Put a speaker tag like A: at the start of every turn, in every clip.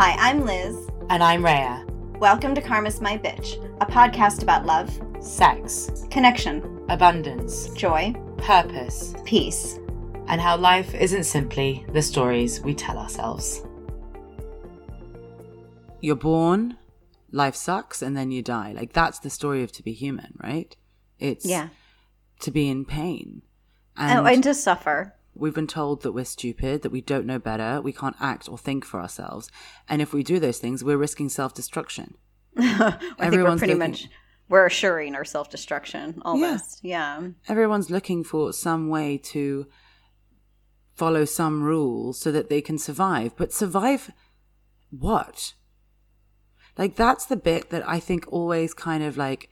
A: Hi, I'm Liz.
B: And I'm Rhea.
A: Welcome to Karma's My Bitch, a podcast about love,
B: sex,
A: connection,
B: abundance,
A: joy,
B: purpose,
A: peace,
B: and how life isn't simply the stories we tell ourselves. You're born, life sucks, and then you die. Like that's the story of to be human, right? It's
A: yeah.
B: to be in pain.
A: Oh, and, oh, and to suffer.
B: We've been told that we're stupid, that we don't know better, we can't act or think for ourselves. And if we do those things, we're risking self destruction.
A: I think we're pretty looking... much we're assuring our self destruction almost. Yeah. yeah.
B: Everyone's looking for some way to follow some rules so that they can survive. But survive what? Like that's the bit that I think always kind of like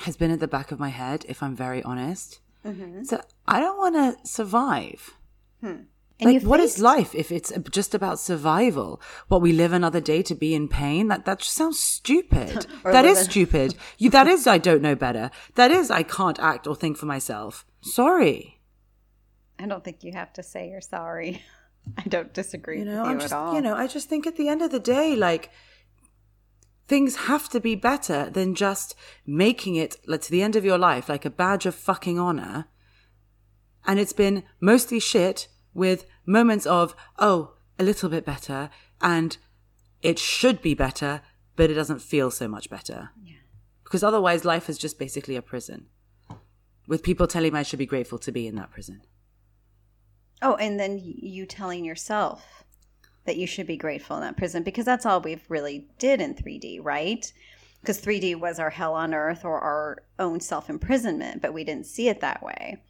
B: has been at the back of my head, if I'm very honest. Mm-hmm. So I don't want to survive. Hmm. Like, what faced- is life if it's just about survival? What we live another day to be in pain? That that just sounds stupid. that is stupid. You, that is I don't know better. That is I can't act or think for myself. Sorry.
A: I don't think you have to say you're sorry. I don't disagree you know, with you
B: I'm just,
A: at all.
B: You know, I just think at the end of the day, like things have to be better than just making it to the end of your life like a badge of fucking honor. And it's been mostly shit with moments of, oh, a little bit better, and it should be better, but it doesn't feel so much better. Yeah. Because otherwise, life is just basically a prison with people telling me I should be grateful to be in that prison.
A: Oh, and then you telling yourself that you should be grateful in that prison because that's all we've really did in 3D, right? Because 3D was our hell on earth or our own self imprisonment, but we didn't see it that way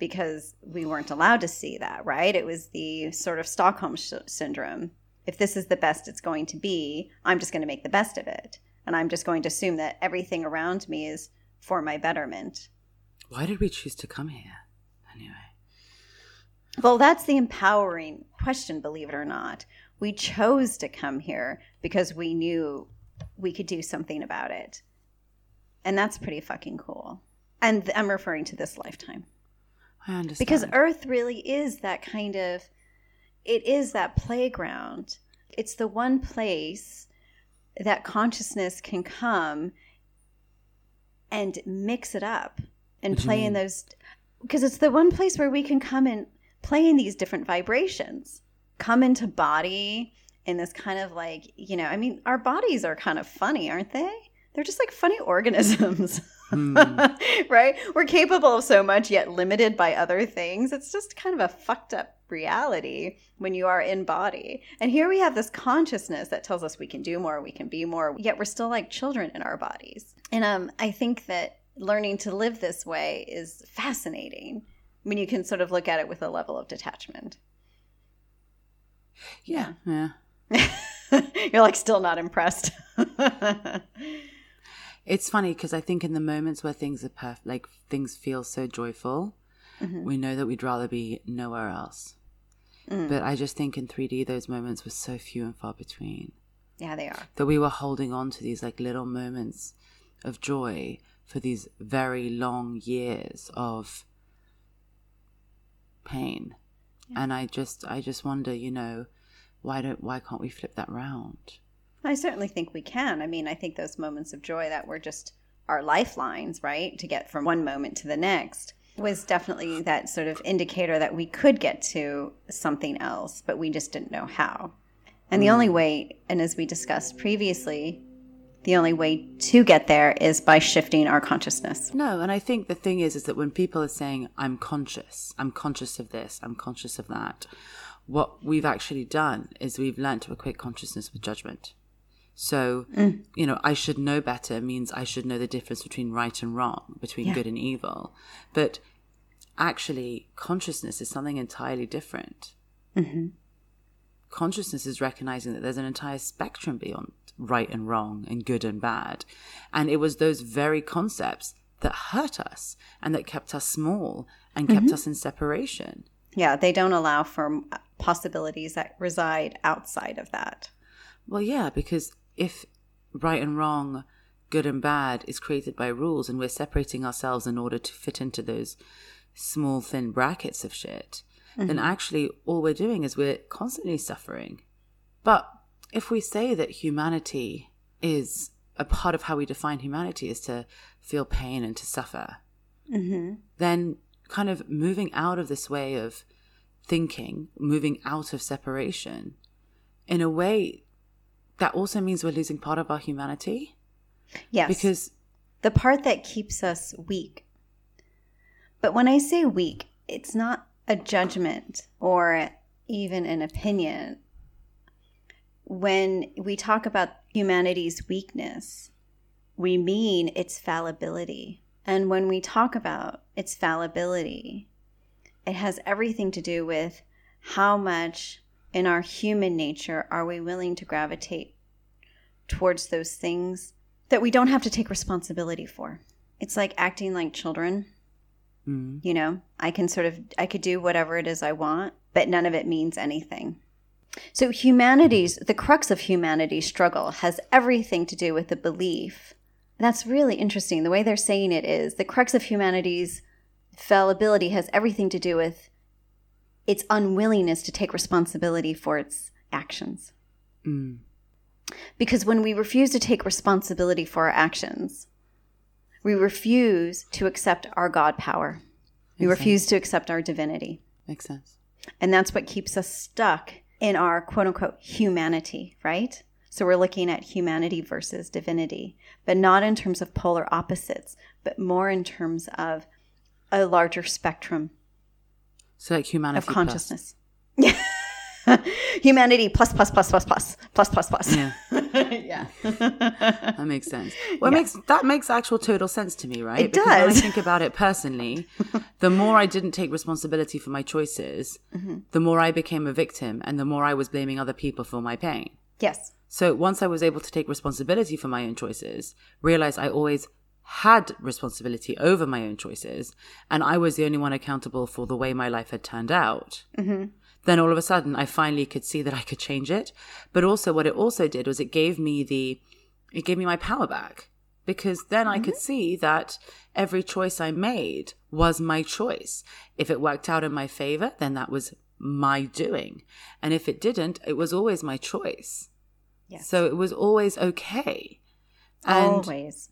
A: because we weren't allowed to see that, right? It was the sort of Stockholm sh- syndrome. If this is the best it's going to be, I'm just going to make the best of it. And I'm just going to assume that everything around me is for my betterment.
B: Why did we choose to come here anyway?
A: Well, that's the empowering question, believe it or not we chose to come here because we knew we could do something about it. And that's pretty fucking cool. And I'm referring to this lifetime.
B: I understand.
A: Because Earth really is that kind of, it is that playground. It's the one place that consciousness can come and mix it up and play in those, because it's the one place where we can come and play in these different vibrations come into body in this kind of like, you know, I mean, our bodies are kind of funny, aren't they? They're just like funny organisms. Mm. right? We're capable of so much, yet limited by other things. It's just kind of a fucked up reality when you are in body. And here we have this consciousness that tells us we can do more, we can be more, yet we're still like children in our bodies. And um, I think that learning to live this way is fascinating when you can sort of look at it with a level of detachment.
B: Yeah. Yeah.
A: You're like still not impressed.
B: it's funny because I think in the moments where things are perfect, like things feel so joyful, mm-hmm. we know that we'd rather be nowhere else. Mm. But I just think in 3D, those moments were so few and far between.
A: Yeah, they are.
B: That we were holding on to these like little moments of joy for these very long years of pain. Yeah. And I just, I just wonder, you know, why don't why can't we flip that round?
A: I certainly think we can. I mean, I think those moments of joy that were just our lifelines, right, to get from one moment to the next was definitely that sort of indicator that we could get to something else, but we just didn't know how. And the only mm. way, and as we discussed previously, the only way to get there is by shifting our consciousness.
B: No, and I think the thing is is that when people are saying I'm conscious, I'm conscious of this, I'm conscious of that, what we've actually done is we've learned to equate consciousness with judgment. So, mm. you know, I should know better means I should know the difference between right and wrong, between yeah. good and evil. But actually, consciousness is something entirely different. Mm-hmm. Consciousness is recognizing that there's an entire spectrum beyond right and wrong and good and bad. And it was those very concepts that hurt us and that kept us small and kept mm-hmm. us in separation.
A: Yeah, they don't allow for possibilities that reside outside of that.
B: Well, yeah, because if right and wrong, good and bad is created by rules and we're separating ourselves in order to fit into those small, thin brackets of shit, mm-hmm. then actually all we're doing is we're constantly suffering. But if we say that humanity is a part of how we define humanity is to feel pain and to suffer,
A: Mm-hmm.
B: then kind of moving out of this way of thinking, moving out of separation, in a way, that also means we're losing part of our humanity
A: Yes.
B: because
A: the part that keeps us weak. But when I say weak, it's not a judgment or even an opinion. When we talk about humanity's weakness, we mean its fallibility. And when we talk about its fallibility, it has everything to do with how much in our human nature are we willing to gravitate towards those things that we don't have to take responsibility for. It's like acting like children.
B: Mm.
A: You know, I can sort of, I could do whatever it is I want, but none of it means anything. So, humanity's, the crux of humanity's struggle has everything to do with the belief. That's really interesting. The way they're saying it is the crux of humanity's fallibility has everything to do with its unwillingness to take responsibility for its actions.
B: Mm.
A: Because when we refuse to take responsibility for our actions, we refuse to accept our God power. We
B: Makes
A: refuse to accept our divinity.
B: makes sense.
A: And that's what keeps us stuck in our quote unquote humanity, right? So we're looking at humanity versus divinity, but not in terms of polar opposites, but more in terms of a larger spectrum
B: So like humanity
A: of consciousness. Yeah. humanity plus plus plus plus plus plus plus plus.
B: Yeah,
A: yeah.
B: that makes sense. Well, it makes that makes actual total sense to me, right?
A: It
B: because When I think about it personally, the more I didn't take responsibility for my choices,
A: Mm-hmm.
B: the more I became a victim, and the more I was blaming other people for my pain.
A: yes.
B: So once I was able to take responsibility for my own choices, realize I always had responsibility over my own choices, and I was the only one accountable for the way my life had turned out. Then all of a sudden, I finally could see that I could change it. But also, what it also did was it gave me the, it gave me my power back because then I could mm-hmm. see that every choice I made was my choice. If it worked out in my favor, then that was my doing, and if it didn't, it was always my choice.
A: Yes.
B: So it was always okay. And
A: Always.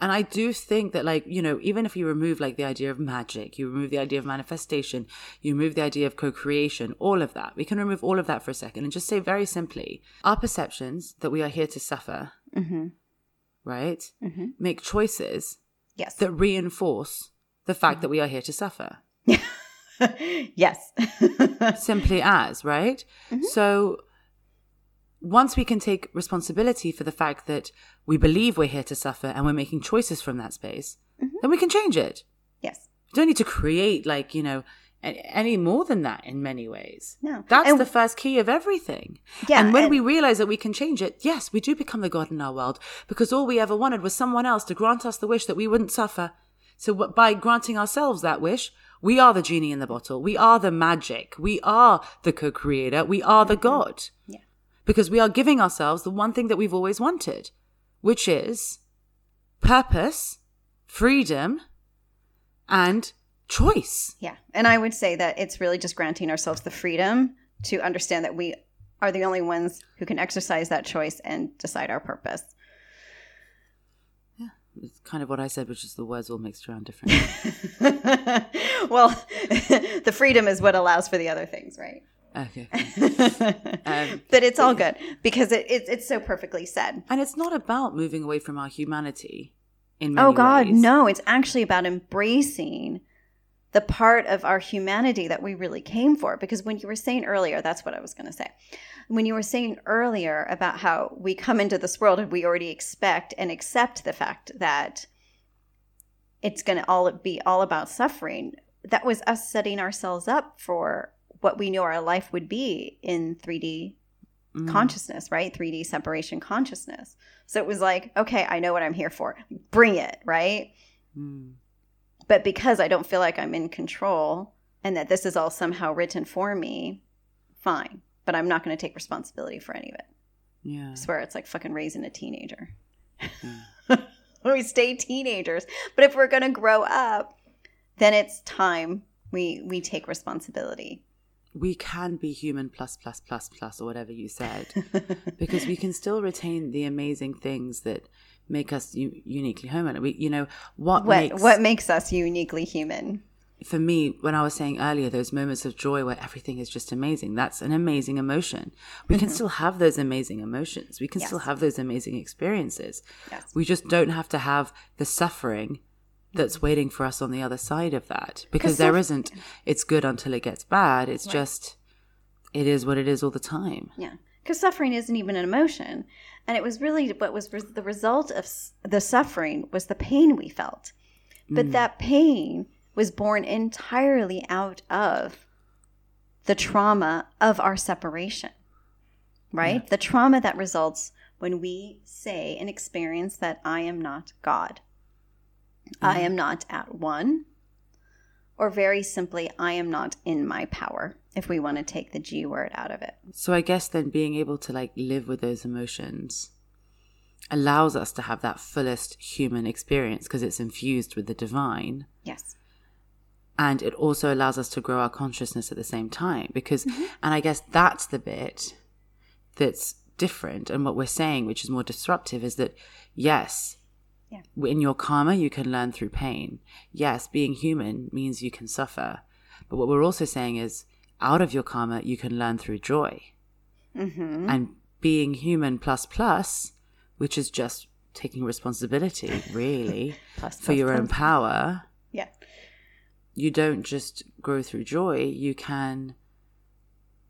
B: And I do think that like, you know, even if you remove like the idea of magic, you remove the idea of manifestation, you remove the idea of co-creation, all of that. We can remove all of that for a second and just say very simply, our perceptions that we are here to suffer,
A: Mm-hmm.
B: right?
A: Mm-hmm.
B: Make choices
A: Yes.
B: that reinforce the fact that we are here to suffer.
A: yes.
B: Simply as, right? So once we can take responsibility for the fact that we believe we're here to suffer and we're making choices from that space, then we can change it.
A: yes.
B: We don't need to create like, you know, any more than that in many ways.
A: No.
B: That's
A: And-
B: the first key of everything.
A: Yeah,
B: And when
A: and-
B: we realize that we can change it, yes, we do become the God in our world because all we ever wanted was someone else to grant us the wish that we wouldn't suffer. So by granting ourselves that wish, we are the genie in the bottle. We are the magic. We are the co-creator. We are the God.
A: Mm-hmm. Yeah.
B: Because we are giving ourselves the one thing that we've always wanted, which is purpose, freedom, and choice.
A: Yeah. And I would say that it's really just granting ourselves the freedom to understand that we are the only ones who can exercise that choice and decide our purpose.
B: Yeah, It's kind of what I said, which is the words all mixed around differently.
A: well, the freedom is what allows for the other things, right?
B: Okay. Um,
A: but it's all good because it, it, it's so perfectly said.
B: And it's not about moving away from our humanity in many
A: Oh, God,
B: ways.
A: no. It's actually about embracing the part of our humanity that we really came for. Because when you were saying earlier, that's what I was going to say. When you were saying earlier about how we come into this world and we already expect and accept the fact that it's going to all be all about suffering, that was us setting ourselves up for what we knew our life would be in 3D
B: Mm.
A: consciousness, right? 3D separation consciousness. So it was like, okay, I know what I'm here for. Bring it, right?
B: Mm.
A: But because I don't feel like I'm in control and that this is all somehow written for me, fine. But I'm not going to take responsibility for any of it.
B: Yeah.
A: I swear it's like fucking raising a teenager.
B: Mm.
A: we stay teenagers. But if we're going to grow up, then it's time we we take responsibility.
B: We can be human plus plus plus plus or whatever you said because we can still retain the amazing things that make us u- uniquely human. We you know what,
A: what
B: makes
A: what makes us uniquely human?
B: For me when i was saying earlier those moments of joy where everything is just amazing that's an amazing emotion. We can mm-hmm. still have those amazing emotions. We can still have those amazing experiences.
A: Yes.
B: we just don't have to have the suffering that's waiting for us on the other side of that. Because there isn't it's good until it gets bad. It's just it is what it is all the time.
A: Yeah, because suffering isn't even an emotion, and it was really what was res- the result of s- the suffering was the pain we felt, but mm. that pain was born entirely out of the trauma of our separation, right? The trauma that results when we say and experience that I am not God, I mm-hmm. am not at one, or very simply, I am not in my power. If we want to take the G word out of it.
B: so i guess then being able to like live with those emotions allows us to have that fullest human experience because it's infused with the divine
A: Yes.
B: and it also allows us to grow our consciousness at the same time because mm-hmm. and i guess that's the bit that's different and what we're saying which is more disruptive is that yes
A: Yeah.
B: in your karma you can learn through pain yes being human means you can suffer but what we're also saying is out of your karma you can learn through joy
A: Mm-hmm.
B: and being human plus plus which is just taking responsibility really
A: Plus,
B: for
A: plus,
B: your own power
A: Yeah.
B: you don't just grow through joy, you can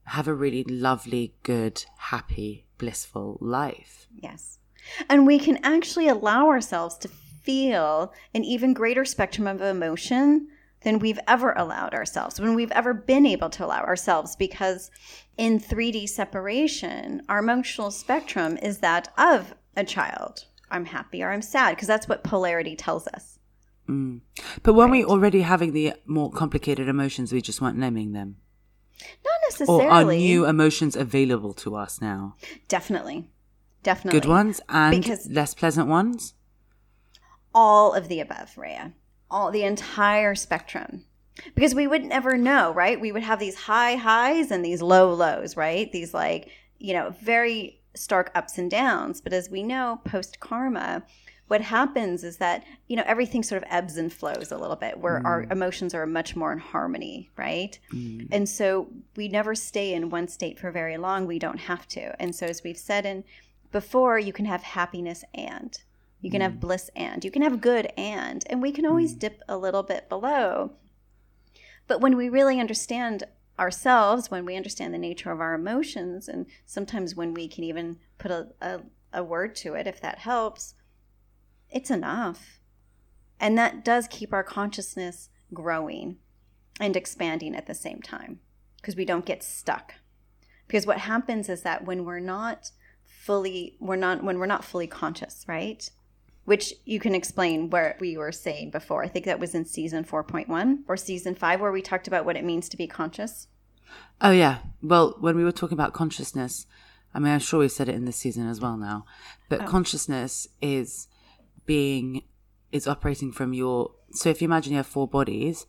B: have a really lovely, good, happy, blissful life.
A: Yes. And we can actually allow ourselves to feel an even greater spectrum of emotion than we've ever allowed ourselves, when we've ever been able to allow ourselves, because in 3D separation, our emotional spectrum is that of a child. I'm happy or I'm sad, because that's what polarity tells us. Mm.
B: But when we already having the more complicated emotions, we just weren't naming them.
A: Not
B: Or
A: necessarily.
B: are new emotions available to us now?
A: Definitely. Definitely.
B: Good ones and
A: Because-
B: less pleasant ones?
A: all of the above, Rhea. All the entire spectrum. Because we would never know, right? We would have these high highs and these low lows, right? These like, you know, very stark ups and downs. But as we know, post karma, what happens is that, you know, everything sort of ebbs and flows a little bit where our mm. emotions are much more in harmony, right? Mm. And so we never stay in one state for very long. We don't have to. And so as we've said in before, you can have happiness and you can have hmm. bliss and you can have good and and we can always hmm. dip a little bit below. But when we really understand ourselves, when we understand the nature of our emotions, and sometimes when we can even put a, a, a word to it, if that helps, it's enough. And that does keep our consciousness growing and expanding at the same time because we don't get stuck. Because what happens is that when we're not fully we're not when we're not fully conscious, right? Which you can explain where we were saying before. I think that was in season 4.1 or season 5 where we talked about what it means to be conscious.
B: Oh, yeah. Well, when we were talking about consciousness, I mean, I'm sure we said it in this season as well now, but oh. consciousness is being, is operating from your, so if you imagine you have four bodies,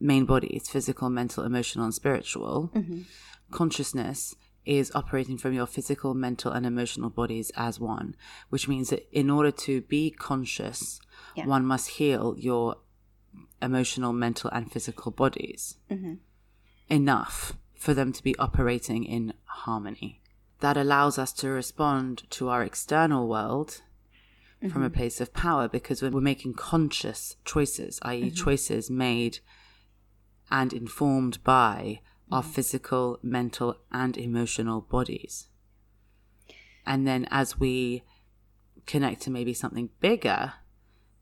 B: main bodies, physical, mental, emotional, and spiritual, mm-hmm. consciousness is operating from your physical, mental, and emotional bodies as one, which means that in order to be conscious,
A: Yeah.
B: one must heal your emotional, mental, and physical bodies mm-hmm. enough for them to be operating in harmony. That allows us to respond to our external world from a mm-hmm. place of power because we're making conscious choices, i.e., mm-hmm. choices made and informed by our physical, mental, and emotional bodies. And then as we connect to maybe something bigger,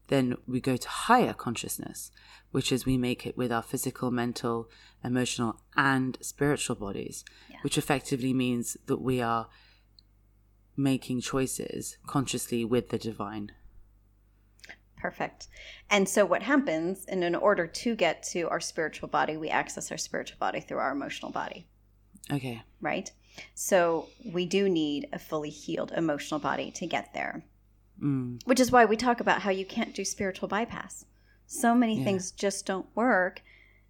B: then we go to higher consciousness, which is we make it with our physical, mental, emotional, and spiritual bodies, which effectively means that we are making choices consciously with the divine.
A: Perfect. And so what happens, and in order to get to our spiritual body, we access our spiritual body through our emotional body,
B: Okay.
A: right? So we do need a fully healed emotional body to get there.
B: Mm.
A: Which is why we talk about how you can't do spiritual bypass. So many
B: Yeah.
A: things just don't work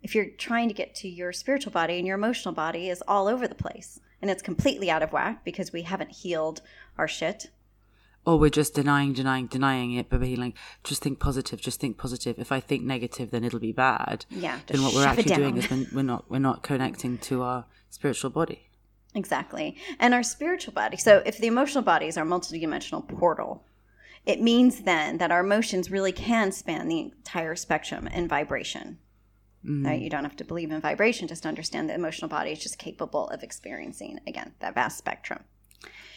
A: If you're trying to get to your spiritual body and your emotional body is all over the place and it's completely out of whack because we haven't healed our shit.
B: Or we're just denying, denying, denying it, but being like, just think positive, just think positive. If I think negative, then it'll be bad.
A: Yeah,
B: Then what we're actually doing is we're, not we're not connecting to our spiritual body.
A: Exactly. And our spiritual body. So if the emotional body is our multidimensional portal, it means then that our emotions really can span the entire spectrum in vibration. Mm-hmm. Right? You don't have to believe in vibration, just understand the emotional body is just capable of experiencing, again, that vast spectrum.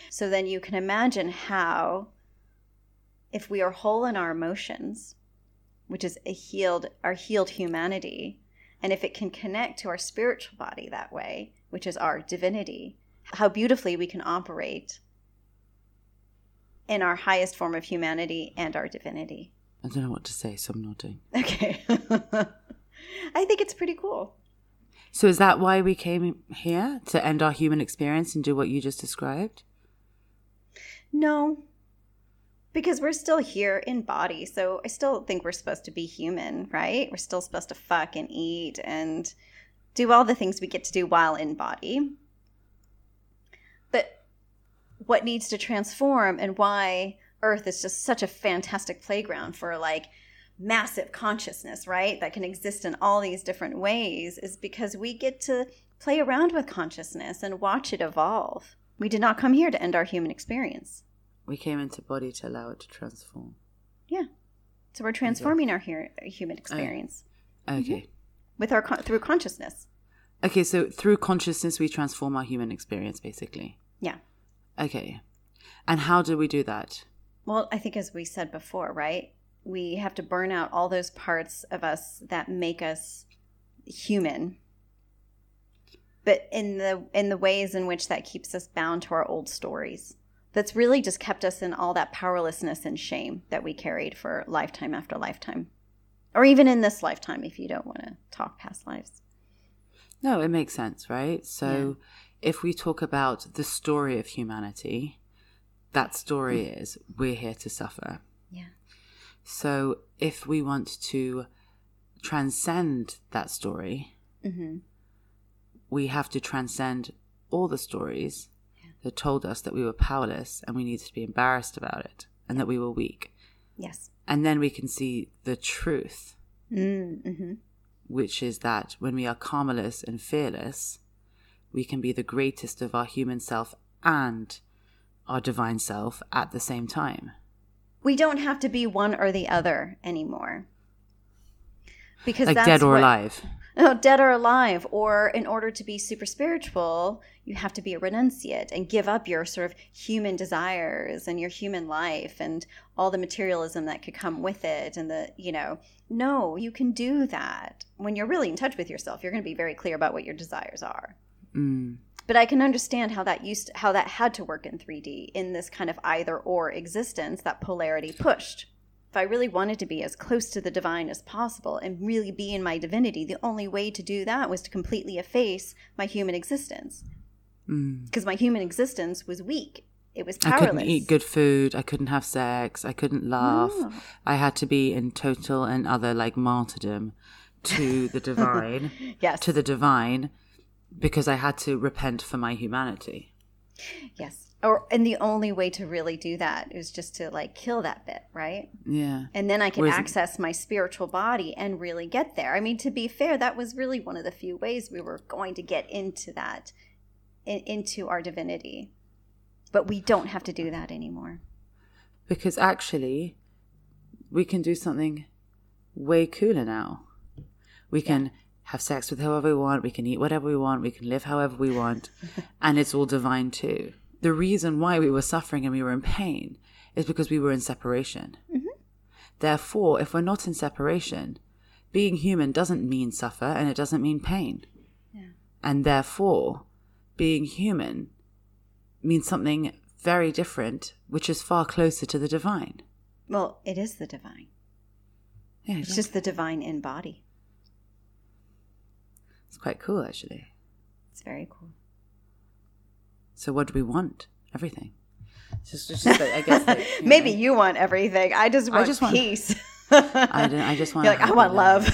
A: So then you can imagine how, if we are whole in our emotions, which is a healed, our healed humanity, and if it can connect to our spiritual body that way, which is our divinity, how beautifully we can operate in our highest form of humanity and our divinity.
B: I don't know what to say, so I'm nodding.
A: Okay. I think it's pretty cool.
B: So is that why we came here to end our human experience and do what you just described?
A: No, because we're still here in body. So I still think we're supposed to be human, right? We're still supposed to fuck and eat and do all the things we get to do while in body. But what needs to transform and why Earth is just such a fantastic playground for like massive consciousness, right? That can exist in all these different ways is because we get to play around with consciousness and watch it evolve. We did not come here to end our human experience.
B: We came into body to allow it to transform.
A: Yeah. So we're transforming our hu- human oh, experience
B: Okay. Mm-hmm.
A: with our con- through consciousness.
B: Okay, so through consciousness we transform our human experience basically.
A: Yeah.
B: Okay. And how do we do that?
A: Well, I think as we said before, right? We have to burn out all those parts of us that make us human. But in the in the ways in which that keeps us bound to our old stories. That's really just kept us in all that powerlessness and shame that we carried for lifetime after lifetime. Or even in this lifetime if you don't want to talk past lives.
B: No, it makes sense, right? So if we talk about the story of humanity, that story is we're here to suffer. So if we want to transcend that story,
A: Mhm.
B: we have to transcend all the stories that told us that we were powerless and we needed to be embarrassed about it and that we were weak.
A: Yes.
B: And then we can see the truth,
A: Mm-hmm.
B: which is that when we are calmless and fearless, we can be the greatest of our human self and our divine self at the same time.
A: We don't have to be one or the other anymore. Because
B: Like
A: that's
B: dead or
A: what-
B: alive.
A: No, dead or alive. Or in order to be super spiritual, you have to be a renunciate and give up your sort of human desires and your human life and all the materialism that could come with it. And the, you know, no, you can do that. When you're really in touch with yourself, you're going to be very clear about what your desires are.
B: Mm.
A: But I can understand how that used how that had to work in 3D in this kind of either or existence that polarity pushed. If I really wanted to be as close to the divine as possible and really be in my divinity, the only way to do that was to completely efface my human existence.
B: Mm.
A: Because my human existence was weak. It was powerless.
B: I couldn't eat good food. I couldn't have sex. I couldn't laugh.
A: No.
B: I had to be in total and other like martyrdom to the divine,
A: Yes.
B: to the divine, because I had to repent for my humanity.
A: yes. Or and the only way to really do that is just to like kill that bit, right?
B: Yeah.
A: and then I can
B: Whereas-
A: access my spiritual body and really get there. I mean, to be fair, that was really one of the few ways we were going to get into that, in, into our divinity. But we don't have to do that anymore.
B: Because actually, we can do something way cooler now. We can have sex with whoever we want. We can eat whatever we want. We can live however we want. and it's all divine too. The reason why we were suffering and we were in pain is because we were in separation. Mm-hmm. Therefore, if we're not in separation, being human doesn't mean suffer and it doesn't mean pain. And therefore, being human means something very different, which is far closer to the divine.
A: Well, it is the divine.
B: Yeah,
A: It's just the divine in body.
B: It's quite cool, actually.
A: It's very cool.
B: So, what do we want? Everything. Just, just like, I guess, like, you
A: Maybe
B: know.
A: you want everything. I just
B: I
A: want
B: just want-
A: peace.
B: I. I just want.
A: You're like, I want love.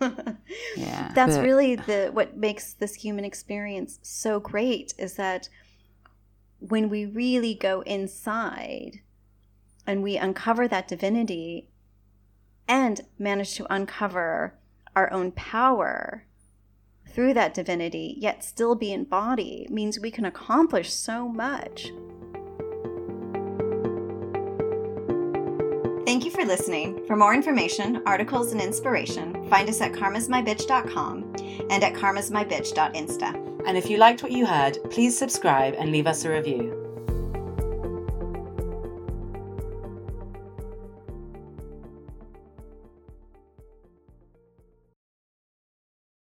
B: Yeah,
A: That's
B: but-
A: really the what makes this human experience so great is that when we really go inside and we uncover that divinity and manage to uncover our own power through that divinity, yet still be in body, means we can accomplish so much. Thank you for listening. For more information, articles, and inspiration, find us at karmasmybitch.com and at karmasmybitch.insta.
B: And if you liked what you heard, please subscribe and leave us a review.